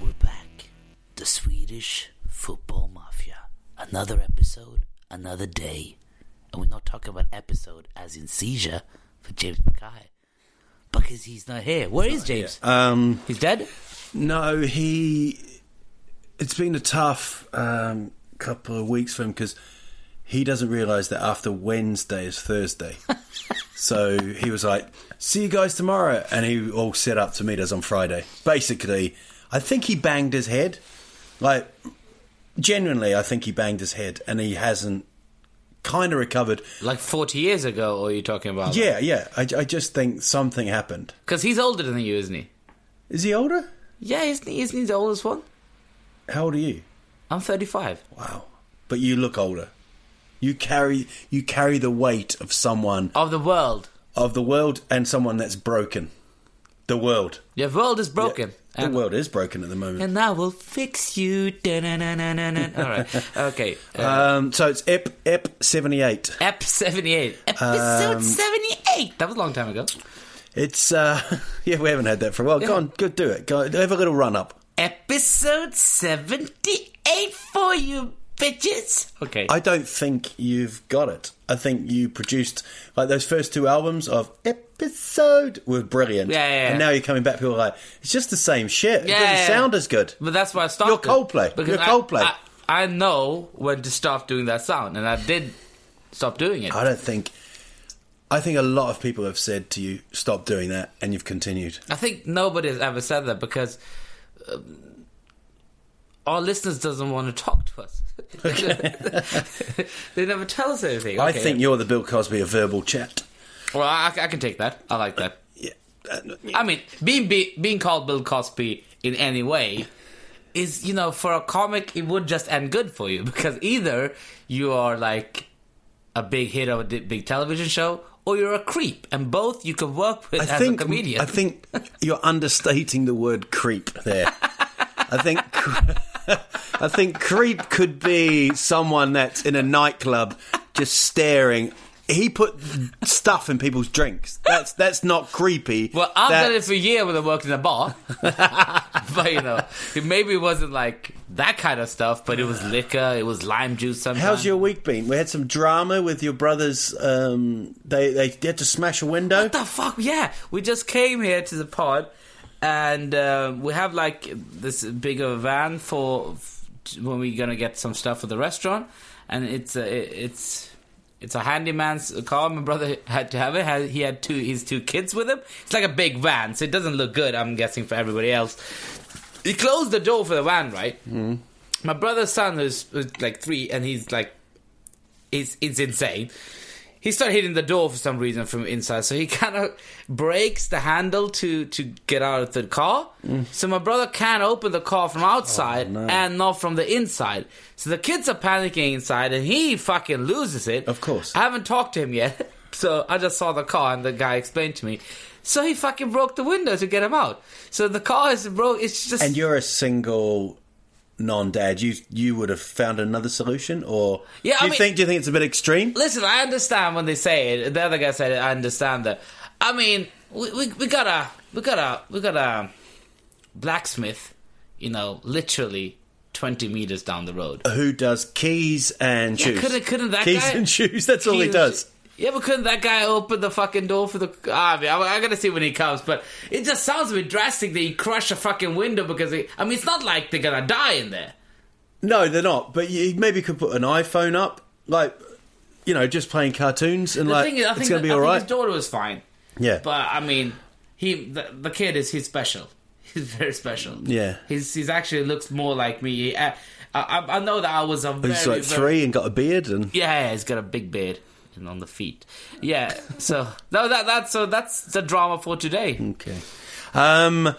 We're back. The Swedish Football Mafia. Another episode, another day. And we're not talking about episode as in seizure for James Mackay. Because he's not here. Where is James? Um, He's dead? no, he. It's been a tough um, couple of weeks for him because he doesn't realise that after Wednesday is Thursday. so he was like, "See you guys tomorrow," and he all set up to meet us on Friday. Basically, I think he banged his head. Like, genuinely, I think he banged his head, and he hasn't kind of recovered. Like 40 years ago, or are you talking about? Yeah, yeah. I, I just think something happened. Because he's older than you, isn't he? Is he older? Yeah, isn't he, isn't he the oldest one? How old are you? I'm 35. Wow. But you look older. You carry you carry the weight of someone Of the world. of the world and someone that's broken. The world. Your world is broken. The world is broken at the moment. And I will fix you. All right. Okay. Uh, Um, so it's Ep Ep seventy eight. Ep 78. Episode Um, 78. That was a long time ago. It's uh yeah we haven't had that for a while. Go on, go do it. Go have a little run up. Episode 78 for you, bitches. Okay. I don't think you've got it. I think you produced like those first two albums of episode were brilliant. Yeah, yeah, yeah. And now you're coming back, people are like, it's just the same shit. It Yeah, doesn't yeah, sound yeah. as good. but that's why I stopped. You're. Coldplay. Because You're I- Coldplay. I, I know when to stop doing that sound, and I did stop doing it. I don't think. I think a lot of people have said to you, "Stop doing that," and you've continued. I think nobody has ever said that because um, our listeners doesn't want to talk to us. they never tell us anything. I Okay. think you're the Bill Cosby of verbal chat. Well, I, I can take that. I like that. Yeah. Uh, I mean, being be, being called Bill Cosby in any way is, you know, for a comic, it would just end good for you because either you are like a big hit of a big television show, or you're a creep, and both you can work with I as think a comedian. I think you're understating the word creep there. I think I think creep could be someone that's in a nightclub just staring. He put stuff in people's drinks. That's that's not creepy. Well, I've That- done it for a year when I worked in a bar. but, you know, it maybe it wasn't like that kind of stuff, but it was liquor, it was lime juice sometimes. How's your week been? We had some drama with your brothers. Um, they they had to smash a window. What the fuck? Yeah, we just came here to the pod, and uh, we have like this big of a van for when we're gonna get some stuff for the restaurant, and it's a, it's it's a handyman's car. My brother had to have it. He had two his two kids with him. It's like a big van, so it doesn't look good. I'm guessing for everybody else. He closed the door for the van, right? Mm. My brother's son is, is like three, and he's like, he's it's insane he started hitting the door for some reason from inside, so he kind of breaks the handle to to get out of the car. Mm. So my brother can't open the car from outside oh, and not from the inside. So the kids are panicking inside, and he fucking loses it. Of course. I haven't talked to him yet, so I just saw the car, and the guy explained to me. So he fucking broke the window to get him out. So the car is broke. It's just And you're a single non-dad. You you would have found another solution, or Yeah, Do I you mean- think? Do you think it's a bit extreme? Listen, I understand when they say it. The other guy said it. I understand that. I mean, we, we we got a we got a we got a blacksmith, you know, literally twenty meters down the road. Who does keys and Yeah, shoes? couldn't- couldn't that keys guy- and shoes? That's all he does. Yeah, but couldn't that guy open the fucking door for the? Ah, I mean, I'm, I'm gonna see when he comes, but it just sounds a bit drastic that he crush a fucking window because he, I mean, it's not like they're gonna die in there. No, they're not. But you maybe could put an iPhone up, like you know, just playing cartoons, and The like is, I it's going to be I all think right. his daughter was fine, Yeah, but I mean, he the, the kid is he's special. He's very special. Yeah. he's he's actually looks more like me. Uh, I, I, I know that I was a very, he's like very- three and got a beard, and Yeah, yeah, he's got a big beard and on the feet. Yeah, so no, that that's so that's the drama for today. okay. Um,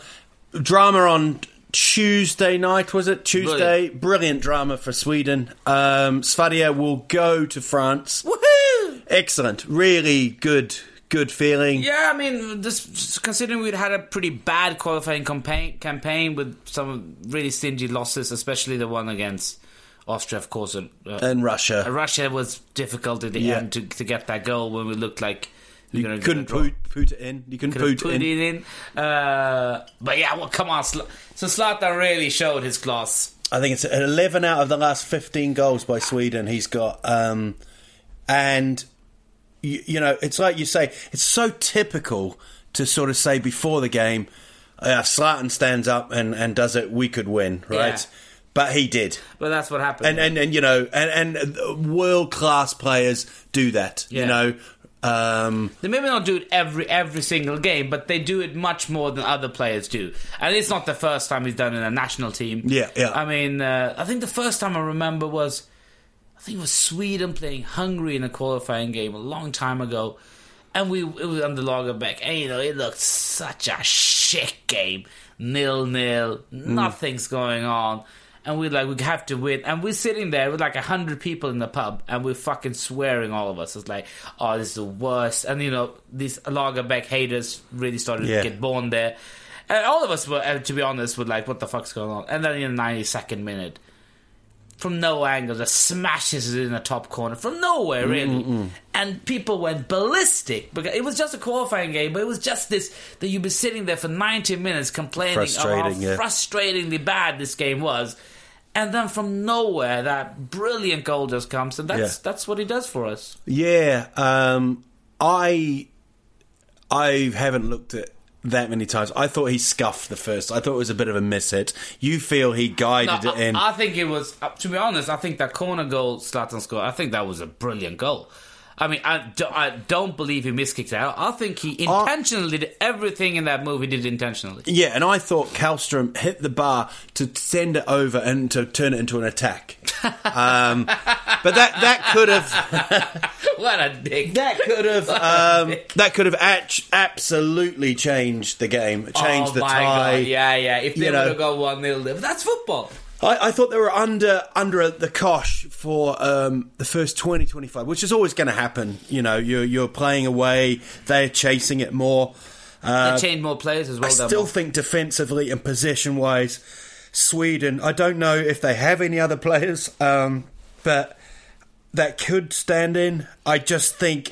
drama on Tuesday night was it? Tuesday, brilliant, drama for Sweden. Um, Svadia will go to France. Woohoo! Excellent, really good, good feeling. Yeah, I mean, this considering we'd had a pretty bad qualifying campaign campaign with some really stingy losses, especially the one against Austria, of course. Uh, And Russia, Russia was difficult at the Yeah. end to, to get that goal when we looked like we you gonna couldn't get a draw. put, put it in. You couldn't put, put it in. in. Uh, but yeah, well, come on. Sl- so Zlatan really showed his class. I think it's 11 out of the last 15 goals by Sweden he's got. Um, and, you, you know, it's like you say, it's so typical to sort of say before the game, uh, Zlatan stands up and, and does it, we could win, right? Yeah. But he did. But that's what happened. And, and, and you know, and, and world class players do that, Yeah. you know. Um, They maybe not do it every every single game, but they do it much more than other players do. And it's not the first time he's done it in a national team. Yeah, yeah. I mean, uh, I think the first time I remember was, I think it was Sweden playing Hungary in a qualifying game a long time ago, and we it was under Lagerbäck, and you know it looked such a shit game, nil nil, nothing's going on. And we're like, we have to win. And we're sitting there with like a hundred people in the pub, and we're fucking swearing, all of us. It's like, oh, this is the worst. And you know, these Lagerbäck haters really started Yeah. to get born there. And all of us were, uh, to be honest, were like, what the fuck's going on? And then in the 92nd minute, from no angle, just smashes it in the top corner from nowhere, really. And people went ballistic because it was just a qualifying game, but it was just this that you'd be sitting there for 90 minutes complaining of how yeah. frustratingly bad this game was. And then from nowhere, that brilliant goal just comes, and that's Yeah. that's what he does for us. Yeah, um, I I haven't looked at that many times. I thought he scuffed the first. I thought it was a bit of a miss hit. You feel he guided No, it in. I, I think it was. Uh, to be honest, I think that corner goal Zlatan scored. I think that was a brilliant goal. I mean, I, do, I don't believe he miskicked it out. I think he intentionally did everything in that move. He did intentionally. yeah, and I thought Kallstrom hit the bar to send it over and to turn it into an attack. um, but that that could have what a dick! that could have um, that could have absolutely changed the game, changed oh the tie. god! Yeah, yeah. If they would have got one 0 that's football. I, I thought they were under under the cosh for um, the first 20, 25, which is always going to happen. You know, you're you're playing away, they're chasing it more. Uh, they changed more players as well. I still Mark. think defensively and possession wise, Sweden. I don't know if they have any other players, um, but that could stand in. I just think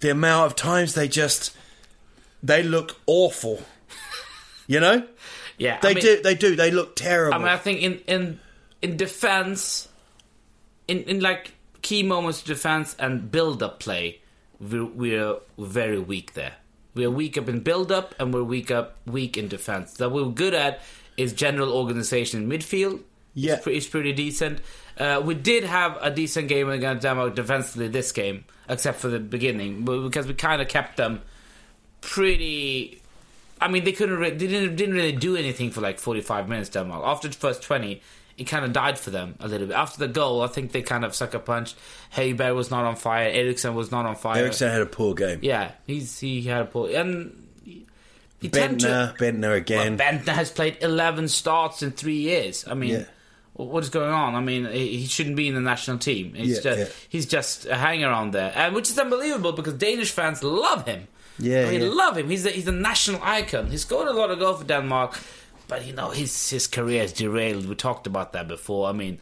the amount of times they just they look awful. You know, yeah, they I mean, do. They do. They look terrible. I mean, I think in in in defense, in in like key moments of defense and build up play, we're, we're very weak there. We're weak up in build up and we're weak up weak in defense. That we're good at is general organization in midfield. Yeah. it's, pre- it's pretty decent. Uh, we did have a decent game against Denmark defensively this game, except for the beginning, because we kind of kept them pretty. I mean, they couldn't. Re- they didn't didn't really do anything for like forty five minutes. Denmark after the first twenty, it kind of died for them a little bit. After the goal, I think they kind of sucker punched. Højbjerg was not on fire. Eriksen was not on fire. Eriksen had a poor game. Yeah, he's he had a pull and. He, tend to- Bendtner, Bendtner again. well, Bendtner has played 11 starts in three years. I mean, Yeah. what is going on? I mean, he he shouldn't be in the national team. He's, Yeah, just, yeah. he's just a hanger on there, and which is unbelievable because Danish fans love him. Yeah, I mean, yeah. love him. He's a, he's a national icon. He scored a lot of goals for Denmark, but you know his his career is derailed. We talked about that before. I mean.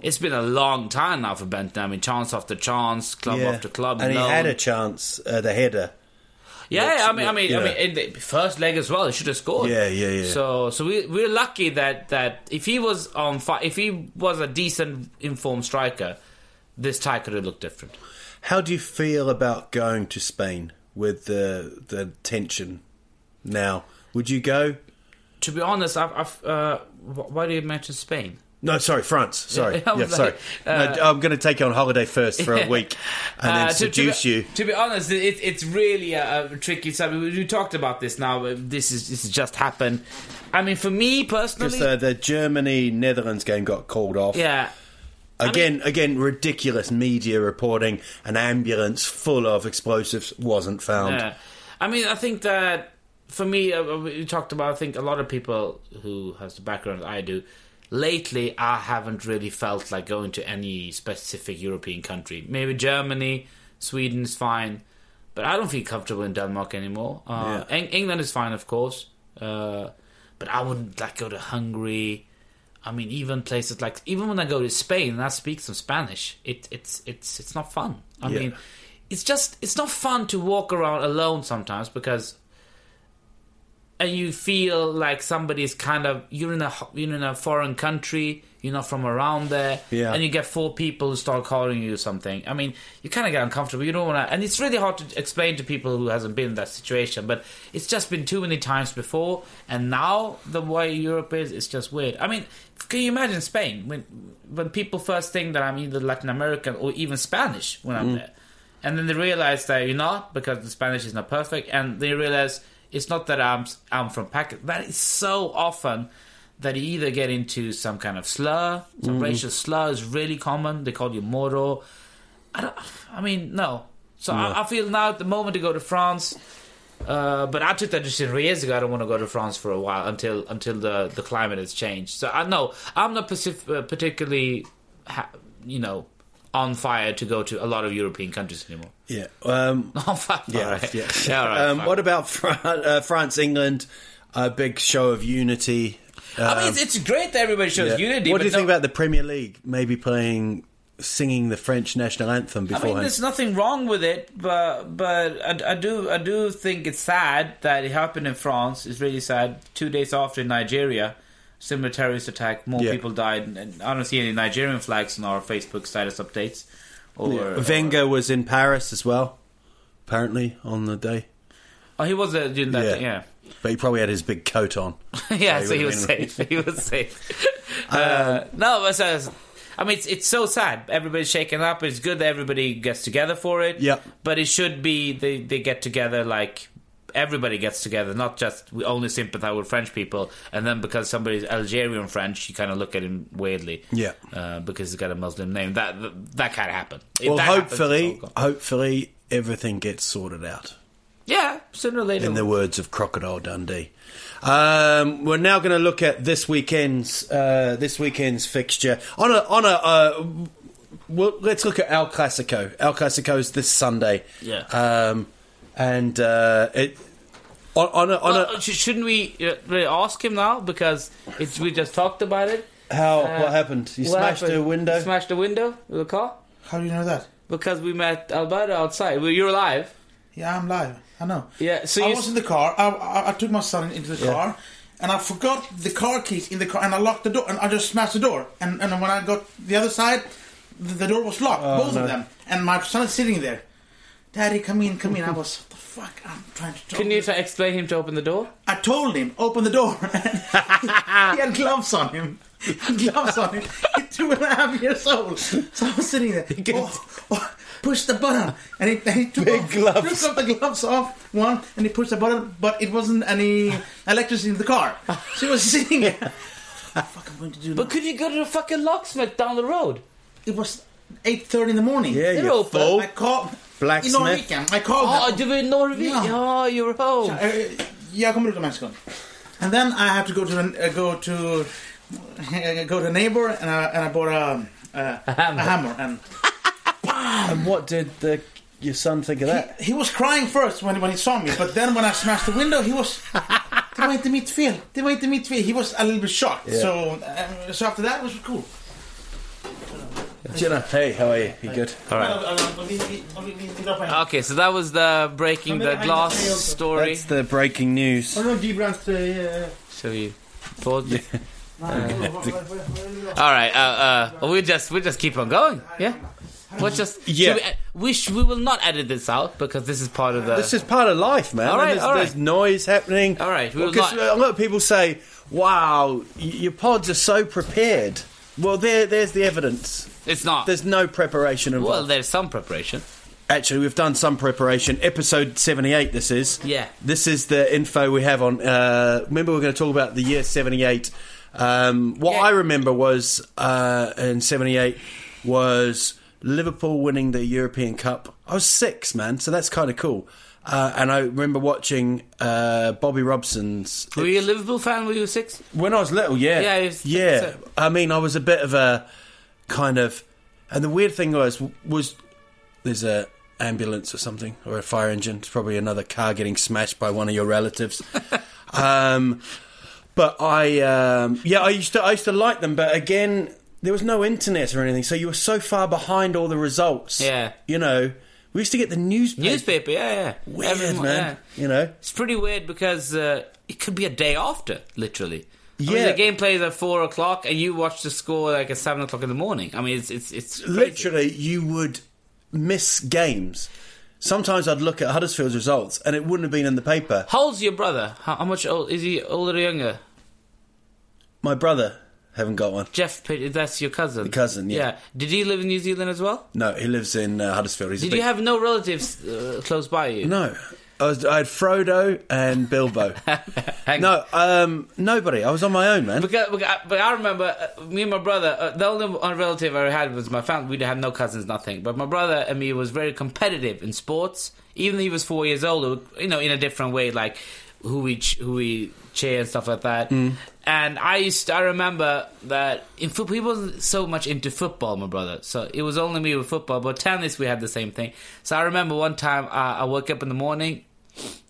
It's been a long time now for Bendtner. I mean, chance after chance, club Yeah. after club. and he had a chance, uh, the header. Yeah, I mean, I mean, you I mean, in the first leg as well, he should have scored. Yeah, yeah, yeah. So, so we we're lucky that that if he was on fi- if he was a decent informed striker, this tie could have looked different. How do you feel about going to Spain with the the tension now? Would you go? To be honest, I've, I've uh, why do you mention Spain? No, sorry, France. Sorry, Yeah, yeah, sorry. like, No, I'm going to take you on holiday first for a week and then Uh, to- seduce to, be, you. To be honest, it, it's really a, a tricky subject. We, we talked about this now. This is this has just happened. I mean, for me personally, Because the, the Germany Netherlands game got called off. yeah. Again, again, ridiculous media reporting. An ambulance full of explosives wasn't found. Yeah. I mean, I think that for me, uh, we talked about. I think a lot of people who has the background I do. Lately, I haven't really felt like going to any specific European country. Maybe Germany, Sweden's fine, but I don't feel comfortable in Denmark anymore. Uh, Eng- England is fine, of course, uh, but I wouldn't like go to Hungary. I mean, even places like even when I go to Spain and I speak some Spanish, it, it's it's it's not fun. I Yeah. mean, it's just it's not fun to walk around alone sometimes because and you feel like somebody's kind of you're in a you're in a foreign country you're not from around there. Yeah. and you get four people who start calling you something. I mean you kind of get uncomfortable. You don't want to and it's really hard to explain to people who hasn't been in that situation but it's just been too many times before and now the way europe is it's just weird. I mean can you imagine spain? When when people first think that i'm either latin american or even spanish when i'm mm. there. And then they realize that you're not because the Spanish is not perfect, and they realize it's not that I'm I'm from Pakistan. That is so often that you either get into some kind of slur, some racial slur is really common. They call you moro. I. I mean, no. So I, I feel now at the moment to go to France. Uh, but I took that decision years ago. I don't want to go to France for a while until until the, the climate has changed. So I know I'm not pacif- uh, particularly, ha- you know, on fire to go to a lot of European countries anymore. Yeah. Um, On fire. yeah. all right. yeah. Yeah, right, um, what about Fran- uh, France, England? A big show of unity. I mean, it's, it's great that everybody shows Um, Yeah. unity. What do you think no- about the Premier League? Maybe playing, singing the French national anthem I mean, there's nothing wrong with it, but but I, I do I do think it's sad that it happened in France. It's really sad. Two days after in Nigeria, similar terrorist attack, more Yeah. people died, and I don't see any Nigerian flags on our Facebook status updates. Or. Wenger was in Paris as well, apparently on the day. oh, he was uh, doing that. Yeah. yeah. But he probably had his big coat on. yeah, he so he was safe. He was safe. uh, no, but so, I mean, it's, it's so sad. Everybody's shaken up. It's good that everybody gets together for it. Yep. But it should be they, they get together like everybody gets together, not just we only sympathize with French people, and then because somebody's Algerian French, you kind of look at him weirdly. Yeah. Uh, because he's got a Muslim name. That that, that can't happen. Well, that happens, hopefully, hopefully everything gets sorted out. Yeah, sooner or later. In the words of Crocodile Dundee. Um, we're now going to look at this weekend's uh, this weekend's fixture on a on a. Uh, well, let's look at El Clasico. El Clasico is this Sunday. Yeah. Um, and uh, it on, on a, on Well, a shouldn't we uh, really ask him now because it's we just talked about it. how uh, what happened? You What smashed happened? a window. You smashed the window of the car How do you know that? because we met Alberto outside. Well, you're alive. Yeah, I'm live. I know. Yeah, so I was s- in the car. I, I, I took my son into the car, and I forgot the car keys in the car, and I locked the door, and I just smashed the door. And and when I got the other side, the, the door was locked, oh, both no. of them. And my son is sitting there. Daddy, come in, come in. I was, what the fuck? I'm trying to talk. Can you t- explain him to open the door? I told him, open the door. he had gloves on him. gloves on him. He's two and a half years old. So I was sitting there. Oh, oh, push the button. And he, and he took, Big off, gloves. took off the gloves off, one, and he pushed the button, but it wasn't any electricity in the car. So he was sitting there. What the fuck am I going to do But now? could you go to the fucking locksmith down the road? It was 8.30 in the morning. yeah, They're you open. fool. I called... Blacksmith. In Norwegian. I called Oh, them. du var i Norrvik? Ja. Ja, you're home. Uh, jag kommer ut om en sekund. And then I have to go to an, uh, go to uh, go to a neighbor and I, and I bought a, uh, a, hammer. hammer and And what did the your son think of that? he was crying first when when he saw me, but then when I smashed the window, he was. Det var inte mitt fel. Det var inte mitt fel. He was a little bit shocked. Yeah. So uh, so after that it was cool. Jenna, hey, how are you? You good? All right. Okay, so that was the breaking the glass story. That's the breaking news. Har du någon Gibran's tröja? Shall we pause? All right. Uh, uh, we just we just keep on going. Yeah. We'll just Yeah. We, we, sh- we will not edit this out because this is part of the. This is part of life, man. All right, there's, all right. there's noise happening. All right, we'll Because not- a lot of people say, "Wow, your pods are so prepared." Well, there, there's the evidence. it's not. There's no preparation involved. well, there's some preparation. Actually, we've done some preparation. Episode 78, this is. Yeah. This is the info we have on. Uh, remember, we're going to talk about the year 78. Um, what Yeah. I remember was uh, in 78 was Liverpool winning the European Cup. I was six, man, so that's kind of cool. Uh, and I remember watching uh, Bobby Robson's. Were you a Liverpool fan? Were you were six? When I was little, yeah. Yeah, was- yeah. so- I mean, I was a bit of a kind of. And the weird thing was, was there's a ambulance or something, or a fire engine. It's probably another car getting smashed by one of your relatives. um, but I, um, yeah, I used to, I used to like them. But again, there was no internet or anything, so you were so far behind all the results. Yeah. You know, we used to get the newspaper. Newspaper, yeah, yeah. Weird, Every mo- man. yeah. You know. It's pretty weird because uh, it could be a day after, literally. I mean, Yeah. the game plays at four o'clock, and you watch the score like at seven o'clock in the morning. I mean, it's it's it's crazy. literally you would miss games. Sometimes I'd look at Huddersfield's results and it wouldn't have been in the paper. How old's your brother? How, how much old is he? Older or younger? My brother haven't got one. Jeff, Pitt, that's your cousin. cousin, yeah. Did he live in New Zealand as well? No, he lives in uh, Huddersfield. He's a Did big- you have no relatives uh, close by you? no? I, was, I had Frodo and Bilbo. Hang- no, um, nobody. I was on my own, man. Because, because but I remember uh, me and my brother. Uh, the only one relative I had was my family. We had no cousins, nothing. But my brother and me was very competitive in sports. Even though he was four years old, you know, in a different way, like who we ch- who we cheer and stuff like that. And I used, to, I remember that in football, he wasn't so much into football, my brother. So it was only me with football. But tennis, we had the same thing. So I remember one time uh, I woke up in the morning,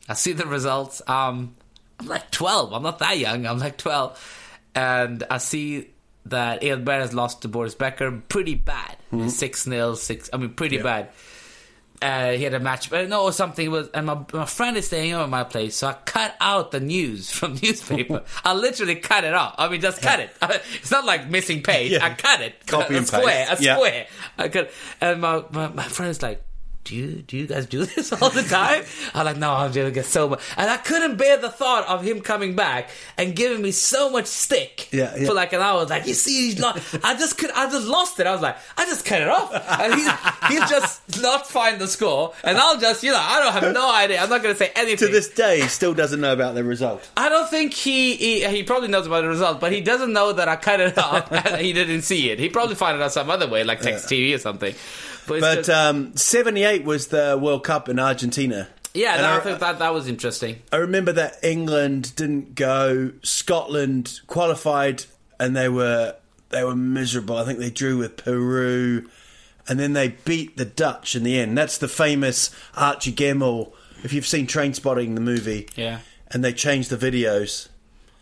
I see the results. Um, I'm like 12. I'm not that young. I'm like 12. And I see that Edberg has lost to Boris Becker pretty bad. 6 0, 6. I mean, pretty bad. Uh, he had a match, but no, or something was, and my, my friend is staying over at my place, so I cut out the news from newspaper. I literally cut it off. I mean, just cut it. It's not like missing page. Yeah. I cut it. Copy a and square, paste. a square. Yeah. I cut, and my, my my friend is like, do you do you guys do this all the time? I'm like, no, I'm gonna get so much, and I couldn't bear the thought of him coming back and giving me so much stick Yeah, yeah. for like an hour. I was like, you see, he's not. I just could, I just lost it. I was like, I just cut it off, and he he'll just not find the score, and I'll just, you know, I don't have no idea. I'm not gonna say anything. to this day, he still doesn't know about the result. I don't think he, he he probably knows about the result, but he doesn't know that I cut it off and he didn't see it. He probably found it out some other way, like text TV or something. But, But um, 78 was the World Cup in Argentina. yeah, no, I, I- think that that was interesting. I remember that England didn't go. Scotland qualified, and they were they were miserable. I think they drew with Peru, and then they beat the Dutch in the end. That's the famous Archie Gemmill. If you've seen Trainspotting, the movie, Yeah. and they changed the videos.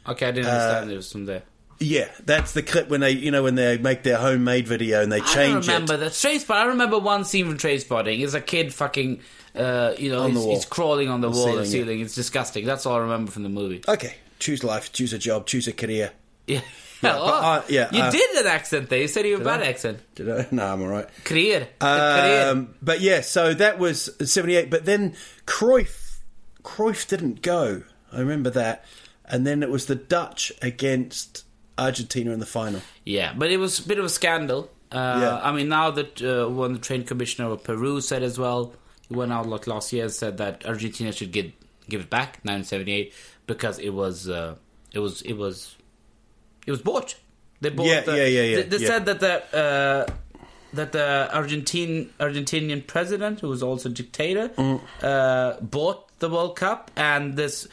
Okay, I didn't Uh, understand it was from there. Yeah, that's the clip when they, you know, when they make their homemade video and they I change remember it. that Spot. I remember one scene from Trainspotting. It's a kid fucking, uh, you know, he's, he's crawling on the The wall ceiling, and ceiling. It's disgusting. That's all I remember from the movie. Okay, choose life, choose a job, choose a career. Yeah. Yeah, Oh, I- yeah, you uh, did an accent there. You said you were a bad accent. Did I? No, I'm all right. Career. career. Um, but yeah, so that was 78. But then Cruyff, Cruyff didn't go. I remember that. And then it was the Dutch against Argentina in the final. Yeah, but it was a bit of a scandal. Uh, Yeah. I mean, now that uh, one the trade commissioner of Peru said as well, he went out like last year and said that Argentina should get give it back 1978 because it was uh, it was it was it was bought. They bought. Yeah, the, yeah, yeah, yeah, They, they yeah. said that the. Uh, that the Argentine Argentinian president, who was also dictator, Mm. uh, bought the World Cup, and this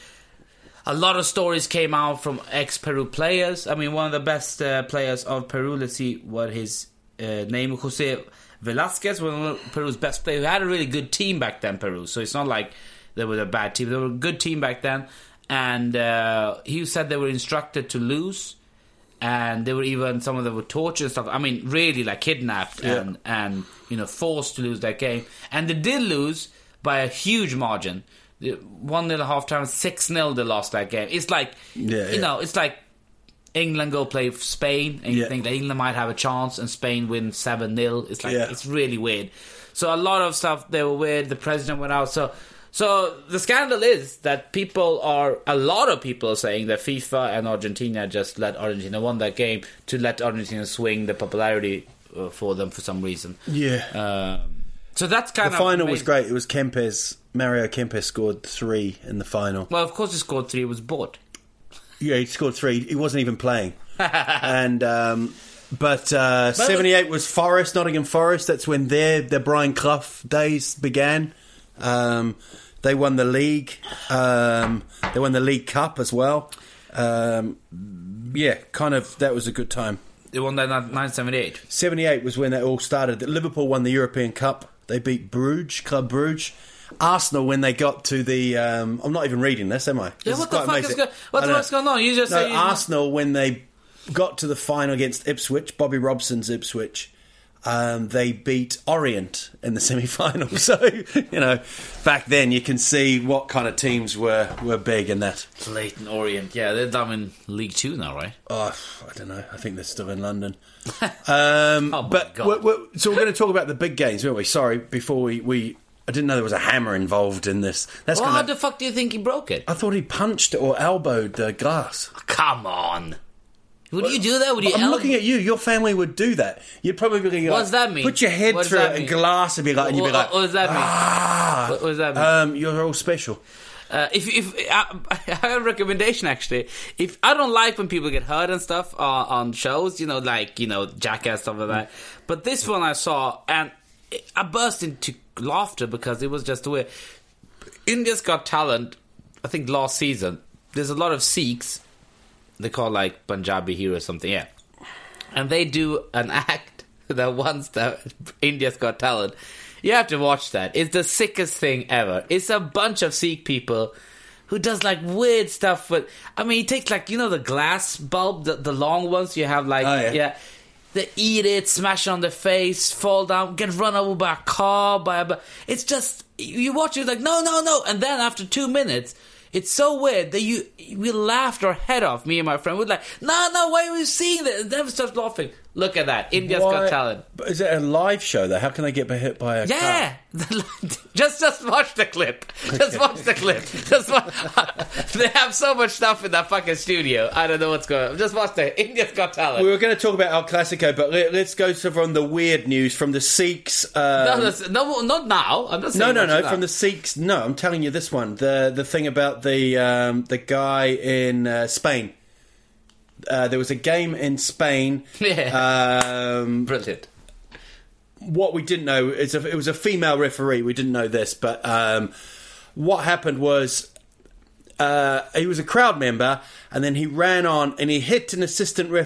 a lot of stories came out from ex Peru players. I mean, one of the best uh, players of Peru. Let's see what his uh, name Jose Velasquez, one of Peru's best players. Who had a really good team back then, Peru. So it's not like they were a bad team. They were a good team back then, and uh, he said they were instructed to lose. and they were even some of them were tortured and stuff. I mean, really like kidnapped and and you know forced to lose that game, and they did lose by a huge margin. One nil at half time, six 0 They lost that game. It's like Yeah, you yeah. know, it's like England go play Spain, and you Yeah. think that England might have a chance, and Spain win seven 0 It's like it's really weird. So a lot of stuff they were weird. The president went out. So so the scandal is that people are a lot of people are saying that FIFA and Argentina just let Argentina won that game to let Argentina swing the popularity uh, for them for some reason. Yeah. Um, so that's kind the of the final was great. It was Kempes. Mario Kempes scored three in the final. Well, of course, he scored three. It was bought. Yeah, he scored three. He wasn't even playing. and um, but uh, seventy eight was Forest, Nottingham Forest. That's when their their Brian Clough days began. Um, they won the league. Um, they won the League Cup as well. Um, yeah, kind of. That was a good time. They won that in 1978. 78 was when that all started. Liverpool won the European Cup. They beat Bruges, Club Bruges. Arsenal, when they got to the. Um, I'm not even reading this, am I? Yeah, This is what the fuck amazing. is go- what's- I know. what's going on? You just no, Arsenal, when they got to the final against Ipswich, Bobby Robson's Ipswich, um, they beat Orient in the semi final. So, you know, back then you can see what kind of teams were, were big in that. Leyton Orient. Yeah, they're down in League Two now, right? Oh, I don't know. I think they're still in London. Um, Oh but God. we're, we're- so we're going to talk about the big games, weren't we? Sorry, before we, we I didn't know there was a hammer involved in this. That's Well, how the fuck do you think he broke it? I thought he punched or elbowed the glass. Come on. Would you do that? Would you? I'm el- looking at you. Your family would do that. You'd probably be like, What does that mean? Put your head What through a glass and be like, and you'd be What- like, what does that mean? Ah, What- what does that mean? Um, you're all special. Uh, if if I, I have a recommendation actually, if I don't like when people get hurt and stuff uh, on shows, you know, like you know Jackass stuff like that. But this one I saw and I burst into laughter because it was just the way India's Got Talent. I think last season there's a lot of Sikhs. They call like Punjabi hero or something, yeah. And they do an act that once the India's Got Talent. You have to watch that. It's the sickest thing ever. It's a bunch of Sikh people who does like weird stuff with. I mean, he takes like you know the glass bulb, the, the long ones. You have like Oh, yeah. They eat it, smash it on the face, fall down, get run over by a car. By a, it's just you watch it like no, no, no, and then after two minutes, it's so weird that you we laughed our head off. Me and my friend we're like, no, no, why are we seeing this? And then we start laughing. Look at that, India's Why- Got Talent. But is it a live show though? How can they get hit by a car? Yeah, just just watch the clip. Just watch the clip. Just watch. they have so much stuff in that fucking studio. I don't know what's going on. Just watch the India's Got Talent. We were going to talk about El Clasico, but let, us go to from the weird news from the Sikhs. Um, no, no, not now. I'm not No, no, no. now. From the Sikhs. No, I'm telling you this one. The the thing about the um, the guy in uh, Spain. Uh, there was a game in Spain. Yeah. Um, brilliant. what we didn't know is a, it was a female referee. We didn't know this, but um, what happened was uh, he was a crowd member, and then he ran on and he hit an assistant ref.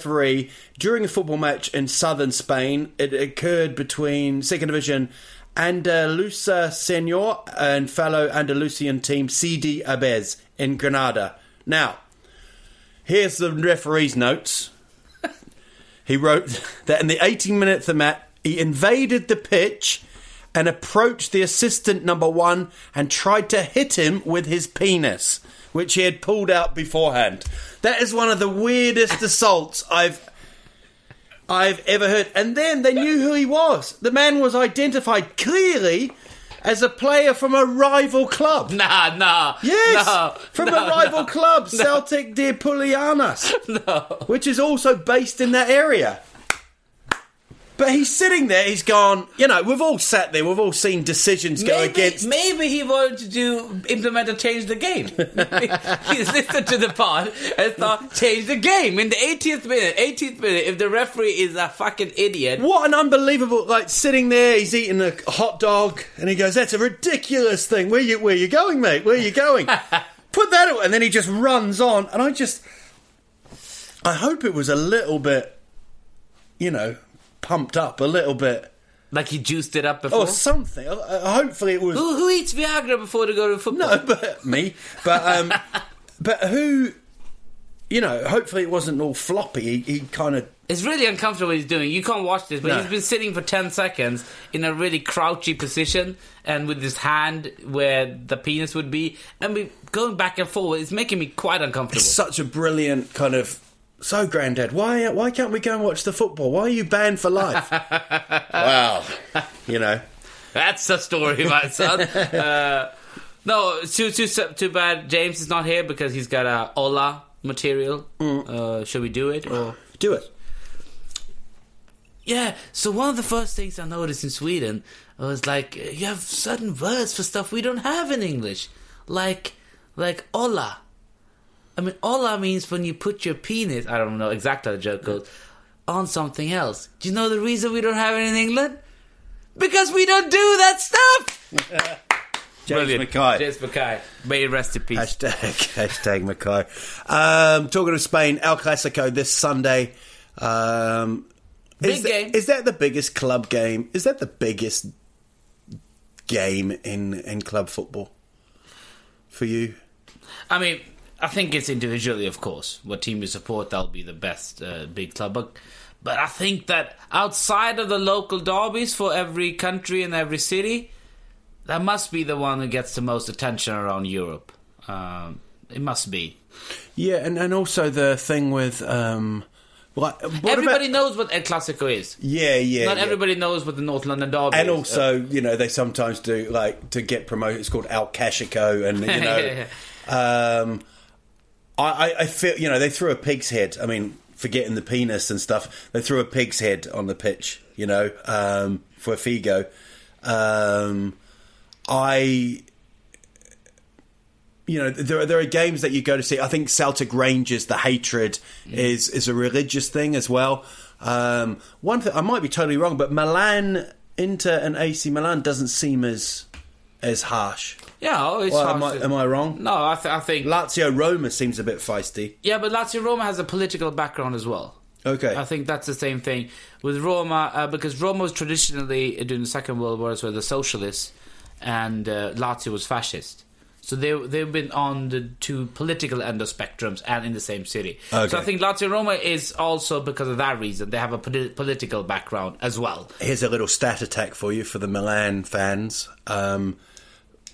Referee during a football match in southern Spain. It occurred between second division Andalusa uh, Senor and fellow Andalusian team CD Abez in Granada. Now, here's the referee's notes. He wrote that in the 18 minute match, he invaded the pitch and approached the assistant number one and tried to hit him with his penis, which he had pulled out beforehand. That is one of the weirdest assaults I've I've ever heard. And then they knew who he was. The man was identified clearly as a player from a rival club. Nah, nah. Yes, no, from no, a rival no. club, Celtic de Pulianas, which is also based in that area. But he's sitting there. He's gone. You know, we've all sat there. We've all seen decisions go Maybe, against. maybe he wanted to do implement a change the game. He's listened to the pod and thought change the game in the 80th minute. 18th minute. If the referee is a fucking idiot, What an unbelievable! Like sitting there, he's eating a hot dog, and he goes, "That's a ridiculous thing. Where you where you going, mate? Where you going? Put that." away." And then he just runs on, and I just, I hope it was a little bit, you know, pumped up a little bit, like he juiced it up before. or something. Uh, uh, hopefully, it was who, who eats Viagra before they go to football? no, but me, but um, but who, you know, hopefully it wasn't all floppy. He, he kind of It's really uncomfortable what he's doing. You can't watch this, but No. he's been sitting for 10 seconds in a really crouchy position and with his hand where the penis would be and be going back and forward. It's making me quite uncomfortable. It's such a brilliant kind of so granddad why why can't we go and watch the football why are you banned for life wow you know That's a story, my son. uh, no, too, too, too bad James is not here because he's got a Ola material. Uh, should we do it? Or? do it Yeah, so one of the first things I noticed in Sweden was like you have certain words for stuff we don't have in English, like like olla. I mean, olla means when you put your penis. I don't know exactly how the joke goes on something else. Do you know the reason we don't have it in England? Because we don't do that stuff. James Mackay. James Mackay. May he rest in peace. Hashtag, hashtag Mackay. Um, talking of Spain, El Clasico this Sunday. Um, Big that- game. Is that the biggest club game? Is that the biggest game in, in club football for you? I mean, I think it's individually, of course. What team you support, that'll be the best uh, big club. But, but I think that outside of the local derbies for every country and every city, that must be the one that gets the most attention around Europe. Um, it must be. Yeah, and, and also the thing with. Um, everybody about- knows what El Clasico is. Yeah, yeah. Not yeah. everybody knows what the North London derby And is. also, you know, they sometimes do like to get promoted. It's called Al Cashico, and you know, um, I, I, I feel you know they threw a pig's head. I mean, forgetting the penis and stuff, they threw a pig's head on the pitch. You know, um, for Figo. Um, I. You know, there are, there are games that you go to see. I think Celtic Rangers, the hatred is is a religious thing as well. Um, one thing I might be totally wrong, but Milan, Inter, and AC Milan doesn't seem as as harsh. Yeah, oh, it's Well, am, I, to- am I wrong? No, I, th- I think. Lazio Roma seems a bit feisty. Yeah, but Lazio Roma has a political background as well. Okay. I think that's the same thing with Roma uh, because Roma was traditionally during the Second World War were the socialists, and uh, Lazio was fascist. So they they've been on the two political end of spectrums and in the same city. Okay. So I think Lazio Roma is also because of that reason they have a politi- political background as well. Here's a little stat attack for you for the Milan fans. Um,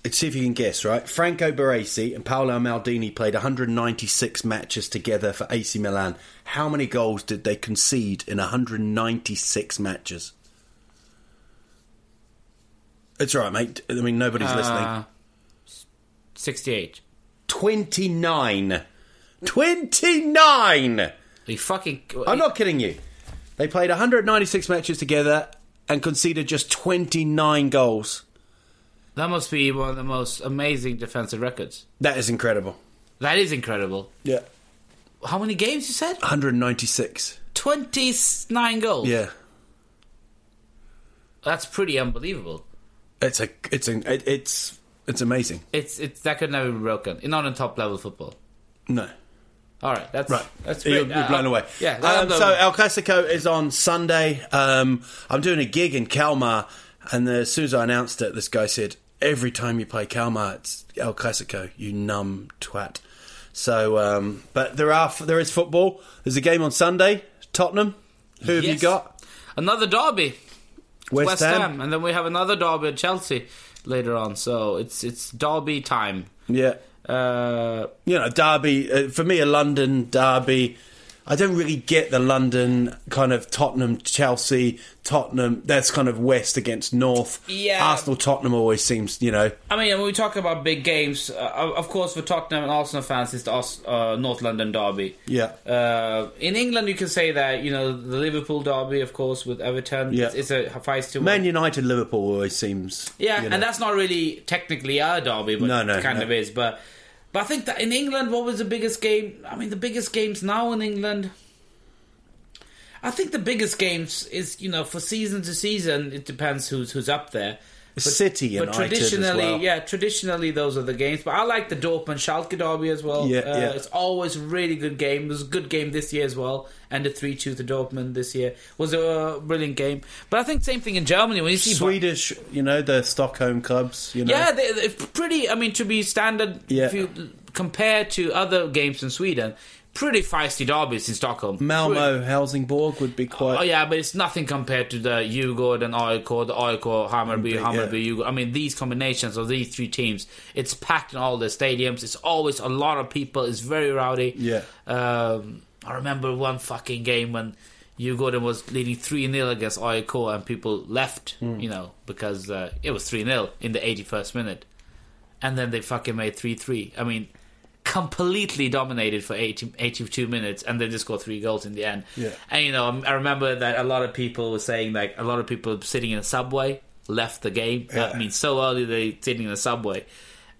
let's see if you can guess, right? Franco Baresi and Paolo Maldini played 196 matches together for AC Milan. How many goals did they concede in 196 matches? It's all right, mate. I mean, nobody's Uh, listening. Sixty-eight. 29. 29! Are you fucking? I'm not kidding you. They played 196 matches together and conceded just 29 goals. That must be one of the most amazing defensive records. That is incredible. That is incredible. Yeah. How many games you said? 196. Twenty-nine goals. Yeah. That's pretty unbelievable. It's a it's a it, it's it's amazing. It's it's that could never be broken. Not in top level football. No. All right, that's Right. That's great. you're Uh, blown away. Yeah. Um, so away. El Clasico is on Sunday. Um, I'm doing a gig in Kalmar And as soon as I announced it, this guy said, "Every time you play Kalmar, it's El Clasico, you numb twat." So, um, but there are there is football. There's a game on Sunday. Tottenham. Who have you got? Another derby. West, West Ham. Ham. and then we have another derby at Chelsea later on. So it's it's derby time. Yeah. Uh, you know, Derby uh, for me, a London Derby. I don't really get the London kind of Tottenham, Chelsea, Tottenham. That's kind of West against North. Yeah. Arsenal, Tottenham always seems, you know, I mean, when we talk about big games, uh, of course, for Tottenham and Arsenal fans, it's the uh, North London derby. yeah, Uh, in England, you can say that you know the Liverpool derby, of course, with Everton. Yeah. It's, it's a feisty one. Man United, Liverpool always seems. Yeah, you know. and that's not really technically a derby, but No, no, it kind no. of is. But but I think that in England, what was the biggest game? I mean, the biggest games now in England. I think the biggest games is you know for season to season. It depends who's who's up there. City United But traditionally, well. yeah, traditionally those are the games. But I like the Dortmund Schalke derby as well. Yeah, uh, yeah. It's always a really good game. It was a good game this year as well, and the three two to Dortmund this year was a brilliant game. But I think same thing in Germany when you see Swedish, you know, the Stockholm clubs. You know, yeah, they, they're pretty. I mean, to be standard, Yeah. if you compared to other games in Sweden, pretty feisty derbies in Stockholm. Malmo, Helsingborg would be quite. Oh yeah, but it's nothing compared to the Djurgården, and AIK, the AIK, Hammarby, Yeah. Hammarby, Djurgården. I mean, these combinations of these three teams, it's packed in all the stadiums. It's always a lot of people. It's very rowdy. Yeah. Um, I remember one fucking game when Djurgården was leading 3 0 against AIK and people left, Hmm. you know, because uh, it was 3 0 in the 81st minute. And then they fucking made 3 3. I mean, completely dominated for 80, 82 minutes and they just got three goals in the end. Yeah. And, you know, I remember that a lot of people were saying, like, a lot of people sitting in a subway left the game. I mean, so early they sitting in a subway.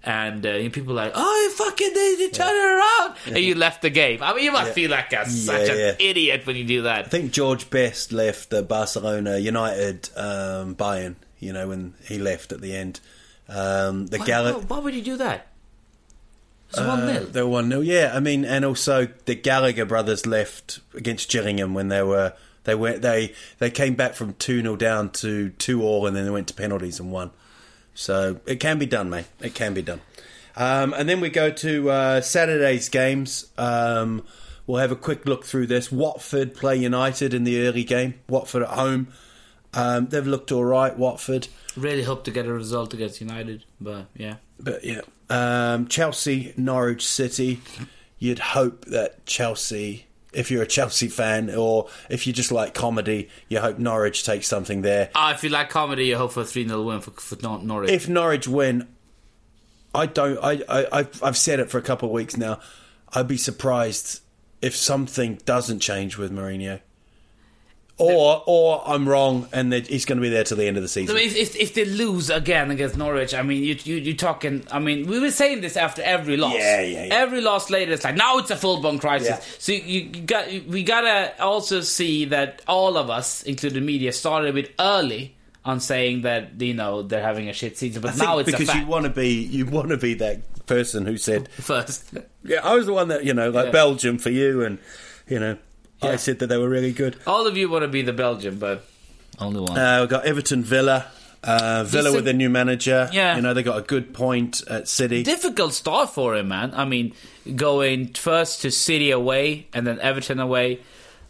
And, uh, and people like, oh, fucking, they, they turn it around. And you left the game. I mean, you must Yeah. feel like a, such Yeah, an idiot when you do that. I think George Best left uh, Barcelona, United, um, Bayern. You know, when he left at the end. Um, the Why, why, why would you do that? It's Uh, 1 0. They were one 0 Yeah, I mean, and also the Gallagher brothers left against Gillingham when they were they went they they came back from two 0 down to two all, and then they went to penalties and won. So it can be done, mate. It can be done. Um, and then we go to uh, Saturday's games. Um, we'll have a quick look through this. Watford play United in the early game. Watford at home. Um, they've looked all right. Watford. Really hope to get a result against United, but yeah. But yeah, um, Chelsea, Norwich City. You'd hope that Chelsea, if you're a Chelsea fan, or if you just like comedy, you hope Norwich takes something there. Ah, if you like comedy, you hope for a 3 0 win for, for Nor- Norwich. If Norwich win, I don't. I, I I've, I've said it for a couple of weeks now. I'd be surprised if something doesn't change with Mourinho. Or, or I'm wrong, and that he's going to be there till the end of the I season. mean, if, if, if they lose again against Norwich, I mean, you you you talking. I mean, we were saying this after every loss. Yeah, yeah, yeah. Every loss later, it's like now it's a full blown crisis. Yeah. So you, you got we gotta also see that all of us, including media, started a bit early on saying that you know they're having a shit season, but I now it's because you want to be you want to be that person who said first. Yeah, I was the one that you know, like Yeah. Belgium for you, and you know, I said that they were really good. All of you want to be the Belgian, but only one. Uh, we've got Everton, Villa, uh, Villa Decent- with their new manager. Yeah. you know they got a good point at City. difficult start for him, man. I mean, going first to City away and then Everton away.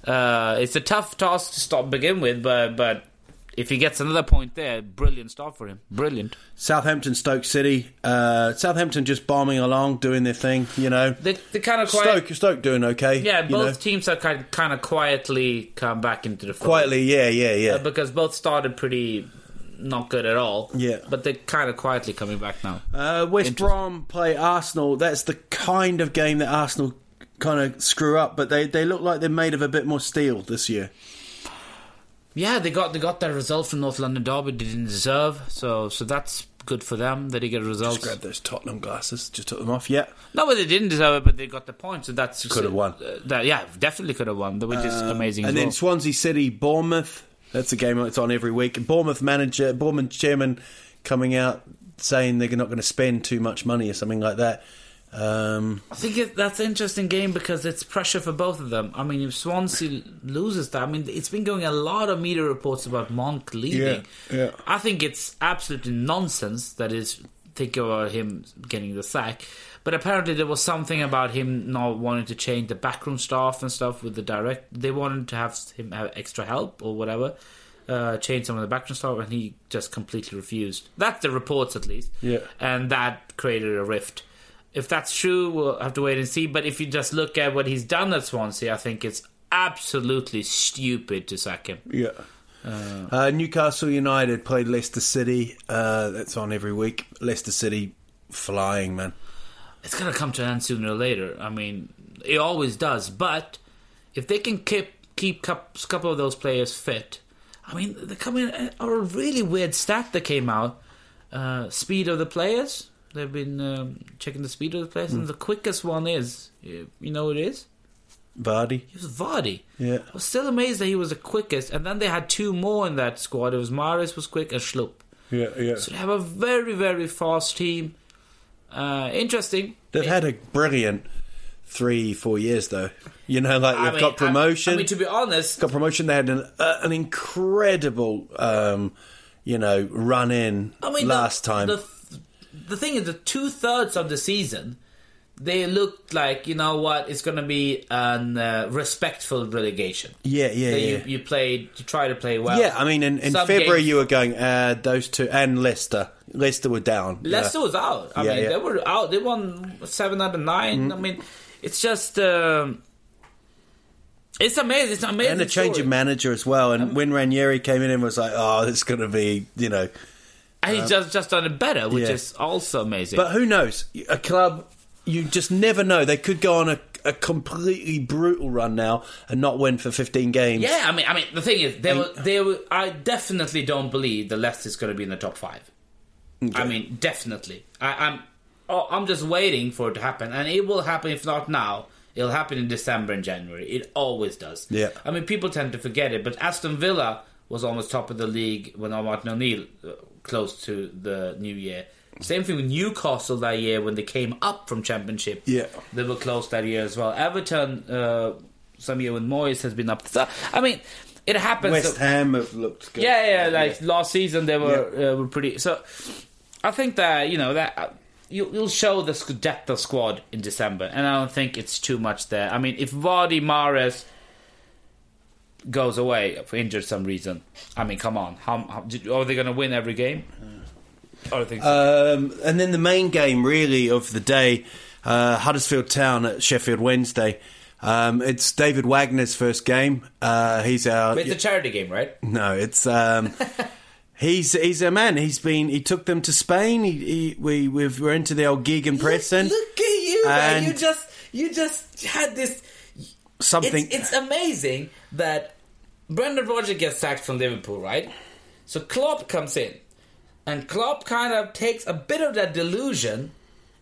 Uh, it's a tough task to start begin with, but but if he gets another point there, brilliant start for him. Brilliant. Southampton, Stoke City. Uh, Southampton just bombing along, doing their thing. You know, They they kind of quiet. Stoke, Stoke doing okay. Yeah, you both know. teams are kind kind of quietly come back into the fold. quietly. Yeah, yeah, yeah. Uh, because both started pretty not good at all. Yeah. but they're kind of quietly coming back now. Uh, West. Brom play Arsenal. That's the kind of game that Arsenal kind of screw up, but they, they look like they're made of a bit more steel this year. Yeah, they got they got that result from North London Derby they didn't deserve. So so that's good for them that they get results. Just grab those Tottenham glasses. Just took them off. Yeah. No, but they didn't deserve it, but they got the point. So that's Could have won. Uh, that, yeah, definitely could have won. Which is amazing. And as then. Swansea City, Bournemouth. That's a game that's on every week. Bournemouth manager, Bournemouth chairman, coming out saying they're not going to spend too much money or something like that. Um, I think it, that's an interesting game because it's pressure for both of them. I mean, if Swansea loses that, I mean, it's been going a lot of media reports about Monk leaving. Yeah, yeah. I think it's absolutely nonsense that is think about him getting the sack. But apparently there was something about him not wanting to change the backroom staff and stuff with the direct. They wanted to have him have extra help or whatever, uh, change some of the backroom staff, and he just completely refused. That's the reports, at least. Yeah. And that created a rift. If that's true, we'll have to wait and see. But if you just look at what he's done at Swansea, I think it's absolutely stupid to sack him. yeah. Uh, Newcastle United played Leicester City. Uh, that's on every week. Leicester City flying, man. it's gonna come to an end sooner or later. I mean, it always does. But if they can keep keep a couple of those players fit, I mean, they come in uh, a really weird stat that came out: uh, speed of the players. They've been um, checking the speed of the players, and the quickest one is, you know, what it is. Vardy. It was Vardy. Yeah. I was still amazed that he was the quickest, and then they had two more in that squad. It was Mahrez was quick and Schlupp. Yeah, yeah. So they have a very, very fast team. Uh, interesting. They've had a brilliant three, four years, though. You know, like they've mean, got promotion. I, I mean, to be honest, got promotion. They had an, uh, an incredible, um, you know, run in I mean, last the, time. The, the thing is, the two thirds of the season, they looked like you know what it's going to be an uh, respectful relegation. yeah, yeah, That yeah. You, you played, you try to play well. yeah, I mean, in, in February games- you were going uh, those two and Leicester. Leicester were down. Leicester yeah. was out. I Yeah, mean, yeah. they were out. They won seven out of 9 Mm-hmm. I mean, it's just. Um, it's amazing. It's amazing. and a change story. of manager as well. And when Ranieri came in and was like, "Oh, it's going to be," you know. And he's just just done it better, which yeah. is also amazing. But who knows? A club, you just never know. They could go on a, a completely brutal run now and not win for 15 games. yeah, I mean, I mean, the thing is, they were, they were. I definitely don't believe the Leicester's going to be in the top five. I mean, definitely. I, I'm. Oh, I'm just waiting for it to happen, and it will happen. If not now, it'll happen in December and January. It always does. Yeah. I mean, people tend to forget it, but Aston Villa was almost top of the league when Martin O'Neill uh, close to the new year. Same thing with Newcastle that year when they came up from Championship. Yeah. they were close that year as well. Everton, uh, some year when Moyes has been up. So, I mean, it happens. West Ham have looked good. yeah, yeah, like last season they were uh, were pretty. So I think that you know that uh, you, you'll show the Scudetto squad in December, and I don't think it's too much there. I mean, if Vardy Mahrez goes away for injured some reason, I mean, come on, how, how are they going to win every game? I don't think so. Um, and then the main game, really, of the day, uh, Huddersfield Town at Sheffield Wednesday. Um, it's David Wagner's first game. Uh, he's our But it's a charity game, right? no, it's um, he's he's a man. He's been he took them to Spain. He, he we we've, we're into the old gegenpressing Look at you, man! You just you just had this something. It's, it's amazing that Brendan Rodgers gets sacked from Liverpool, right? So Klopp comes in, and Klopp kind of takes a bit of that delusion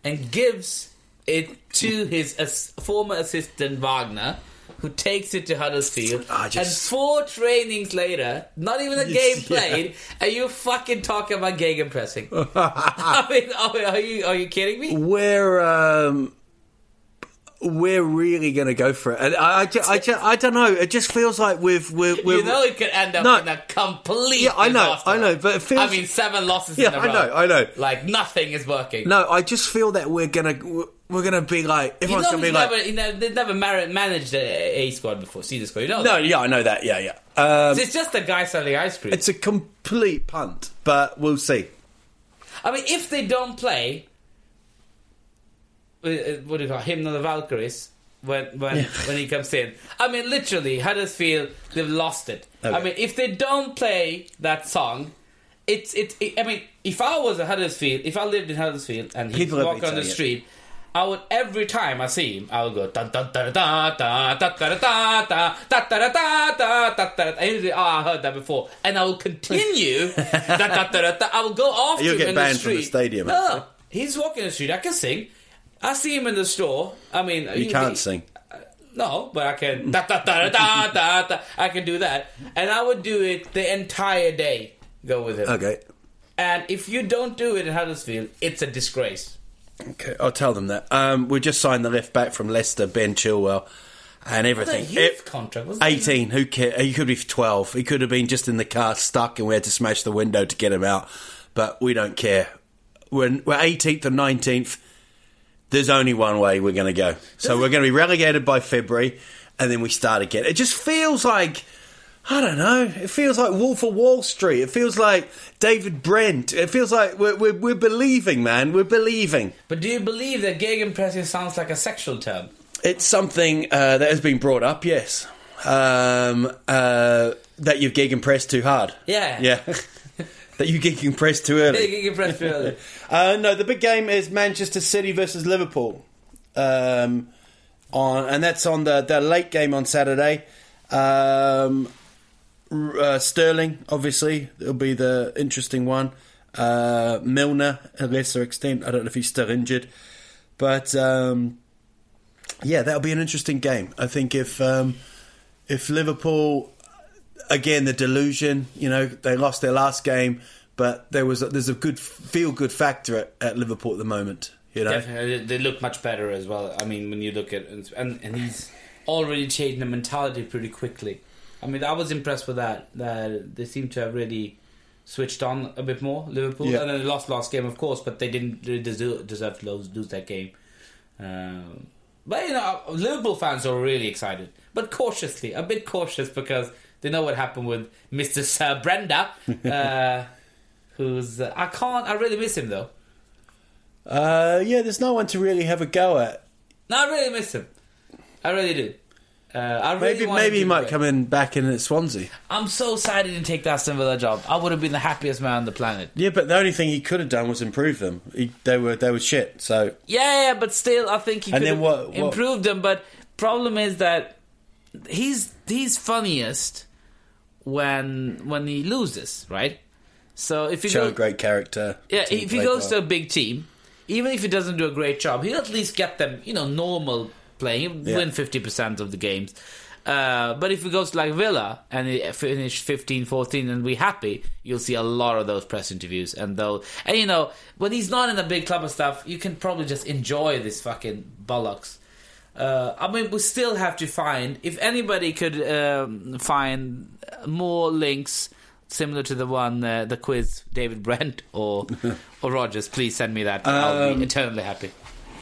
and gives it to his as- former assistant Wagner, who takes it to Huddersfield. Just- And four trainings later, not even a game yeah. played, and you fucking talk about gegenpressing. I mean, are, are you are you kidding me? we're um, we're really going to go for it. And I I, ju- I, ju- I don't know. It just feels like we've we're, we're you know it could end up No. in a complete. Yeah, I know, disaster. I know, but it feels- I mean, seven losses Yeah, in a I know, I know. Like nothing is working. no. I just feel that we're gonna we're gonna be like you everyone's know gonna be he's like. never, he never, they've never managed a, a squad before, C the squad. You know no, that? yeah, I know that. Yeah, yeah. Um, it's just a guy selling ice cream. it's a complete punt, but we'll see. I mean, if they don't play, what do you call it, hymn of the Valkyries when when when he comes in? I mean, literally, Huddersfield they've lost it. I mean, if they don't play that song. It's it's. It, I mean, if I was a Huddersfield, if I lived in Huddersfield and he's People have walking been on the it. street, I would every time I see him, I would go da da da da da da da da da da da da da da da da. And he'd say, "Oh, I heard that before," and I will continue. da, da, da, da. I will go after You'll him get in banned the from the street. stadium, No, he's walking the street. I can sing. I see him in the store. I mean, You can't sing. No, but I can. Da, da, da, da, da, da, I can do that, and I would do it the entire day. Go with him. Okay. And if you don't do it in Huddersfield, it's a disgrace. Okay, I'll tell them that. Um, we just signed the left back from Leicester, Ben Chilwell, and everything. The youth contract, wasn't it? 18. Who cares? He could be 12. He could have been just in the car stuck, and we had to smash the window to get him out. But we don't care. We're, we're 18th or 19th. There's only one way we're going to go. So we're going to be relegated by February, and then we start again. It just feels like. I don't know. It feels like Wolf of Wall Street. It feels like David Brent. It feels like we're, we're, we're believing, man. We're believing. But do you believe that gegenpressing sounds like a sexual term? It's something uh, that has been brought up, yes. Um, uh, that you've gegenpressed too hard. Yeah. Yeah. that you gegenpressed too early. Gegenpress really. Uh, no, the big game is Manchester City versus Liverpool. Um, on and that's on the, the late game on Saturday. Um, uh, Sterling, obviously, it'll be the interesting one. Uh, Milner, a lesser extent. I don't know if he's still injured, but um, yeah, that'll be an interesting game. I think if um, if Liverpool again the delusion, you know, they lost their last game, but there was a, there's a good feel good factor at, at Liverpool at the moment. You know, Definitely, they look much better as well. I mean, when you look at and and he's already changed the mentality pretty quickly. I mean, I was impressed with that. That they seem to have really switched on a bit more. Liverpool, Yeah. and then they lost last game, of course, but they didn't really deserve, deserve to lose, lose that game. Um, but you know, Liverpool fans are really excited, but cautiously, a bit cautious because they know what happened with Mister Sir Brenda, uh, who's uh, I can't. I really miss him though. uh, yeah, there's no one to really have a go at. No, I really miss him. I really do. Uh, I really Maybe maybe he might come in back in at Swansea. I'm so sad he didn't take that Aston Villa job. I would have been the happiest man on the planet. Yeah, but the only thing he could have done was improve them. He, they were they were shit. So Yeah, yeah, but still, I think he And could then have what- what- improved them. But problem is that he's he's funniest when when he loses, right? So if you show a great character. Yeah, if he goes well. to a big team, even if he doesn't do a great job, he'll at least get them, you know, normal playing. Yeah. win 50% of the games. Uh, but if he goes to like Villa and he finish 15, 14 and be happy, you'll see a lot of those press interviews. And though, and you know, when he's not in a big club and stuff, you can probably just enjoy this fucking bollocks. Uh, I mean, we still have to find if anybody could um, find more links similar to the one, uh, the quiz, David Brent or or Rodgers. Please send me that. I'll Um, be eternally happy.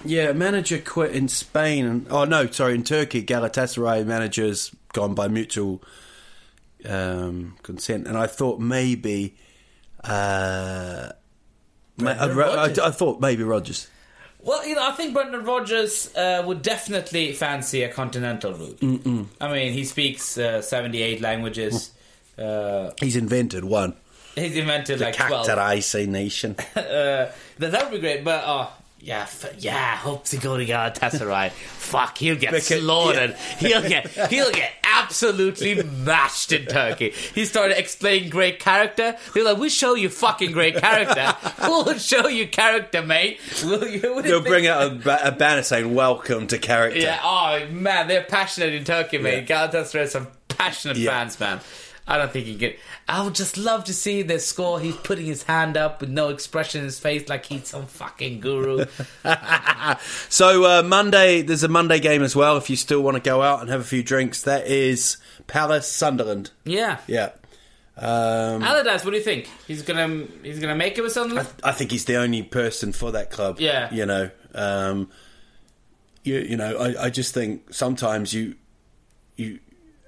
Yeah, manager quit in Spain. Oh no, sorry, in Turkey, Galatasaray manager's gone by mutual um, consent, and I thought maybe. Uh, ma- I, I, I thought maybe Rodgers. Well, you know, I think Brendan Rodgers uh, would definitely fancy a continental route. Mm-mm. I mean, he speaks uh, seventy-eight languages. Uh, He's invented one. he's invented like twelve. Cactarace nation. uh, that, that would be great. But oh, yeah, f- yeah. Hope to go to Galatasaray. Fuck, he'll get Because- slaughtered. He'll get he'll get absolutely mashed in Turkey. He started explaining great character. They're like, "We show you fucking great character. we'll show you character, mate." Will you? They'll bring out a, ba- a banner saying "Welcome to character." Yeah. Oh man, they're passionate in Turkey, mate. Galatasaray has some passionate Yeah. fans, man. I don't think he can. I would just love to see their score. He's putting his hand up with no expression in his face, like he's some fucking guru. So uh, Monday, there's a Monday game as well. If you still want to go out and have a few drinks, that is Palace Sunderland. yeah. Yeah, um, Allardyce, what do you think? He's gonna he's gonna make it with Sunderland. I think he's the only person for that club. Yeah. you know, um, you you know, I, I just think sometimes you you,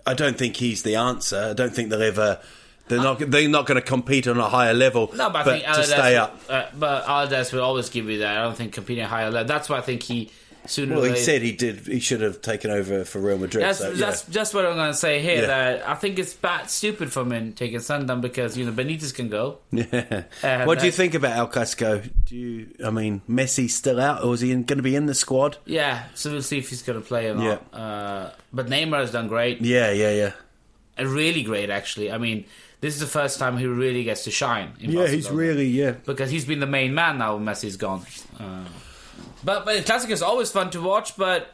I don't think he's the answer. I don't think they'll ever. They're not. They're not going to compete on a higher level. no, but I think to stay up. Uh, but Allardyce will always give you that. I don't think competing at higher level. That's why I think he sooner. Well, he said he did. He should have taken over for Real Madrid. That's so, yeah. that's just what I'm going to say here. Yeah. That I think it's bad, stupid for him taking Sunderland because you know Benitez can go. Yeah. Uh, what do you think about El Clásico? Do you? I mean, Messi's still out, or is he going to be in the squad? Yeah, so we'll see if he's going to play or not. Uh, but Neymar has done great, Yeah, yeah, yeah. Uh, really great actually. I mean, this is the first time he really gets to shine. In Yeah, he's really yeah. because he's been the main man now. Messi's gone. Uh, but but the classic is always fun to watch. But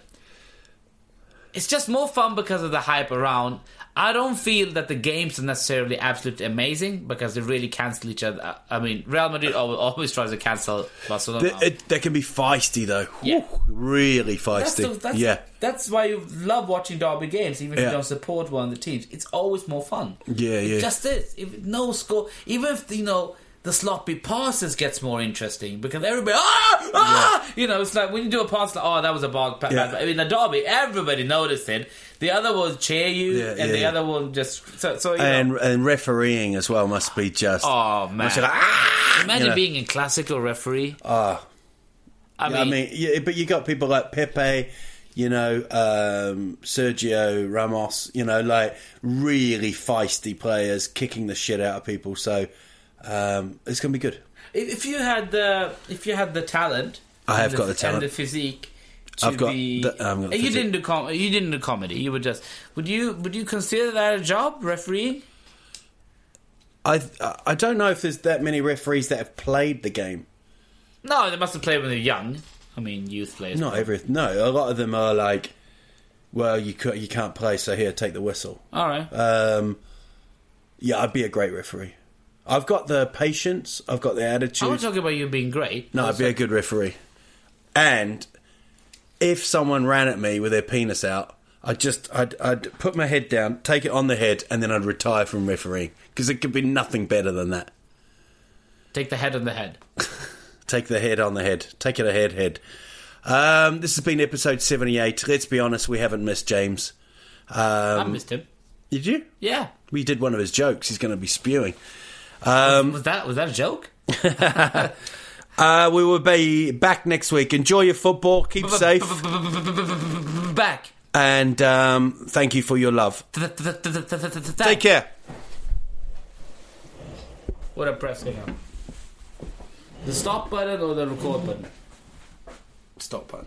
it's just more fun because of the hype around. I don't feel that the games are necessarily absolutely amazing because they really cancel each other. I mean, Real Madrid always, always tries to cancel Barcelona. They, it, they can be feisty though. Yeah. Woo, really That's, feisty. the, that's, yeah. that's why you love watching derby games, even if Yeah. you don't support one of the teams. It's always more fun. Yeah, it yeah. just is. If no score, even if you know the sloppy passes gets more interesting because everybody ah ah you know it's like when you do a pass like oh that was a bad pass. Yeah. I mean the derby everybody noticed it. The other one cheer you, Yeah, and yeah, the yeah. other one just so so you And know. and refereeing as well must be just. Oh man! like, ah! Imagine you know. being a classical referee. Ah. I Yeah, I mean, mean, yeah, but you got people like Pepe, you know, um, Sergio Ramos, you know, like really feisty players kicking the shit out of people. So um, it's going to be good. if, if you had the if you had the talent, I have and got the and talent. the physique. To I've got be, the- I've got the you physique. didn't do com- you didn't do comedy. You would just would you would you consider that a job refereeing? I I don't know if there's that many referees that have played the game. No, they must have played when they're young. I mean, youth players. Not every no. A lot of them are like, well, you can't you can't play, so here, take the whistle. All right. Um, yeah, I'd be a great referee. I've got the patience. I've got the attitude. I'm not talking about you being great. No, I'd be a good referee. And if someone ran at me with their penis out, I'd just I'd, I'd put my head down, take it on the head, and then I'd retire from refereeing because it could be nothing better than that. Take the head on the head. Take the head on the head. Take it ahead, head. Um, this has been episode seventy-eight. Let's be honest, we haven't missed James. I Um, missed him. did you? Yeah. We did one of his jokes. He's going to be spewing. Was that was that a joke? Uh, we will be back next week. Enjoy your football. Keep safe. Back. And um, thank you for your love. Take care. What a press on. The stop button or the record button? Stop button.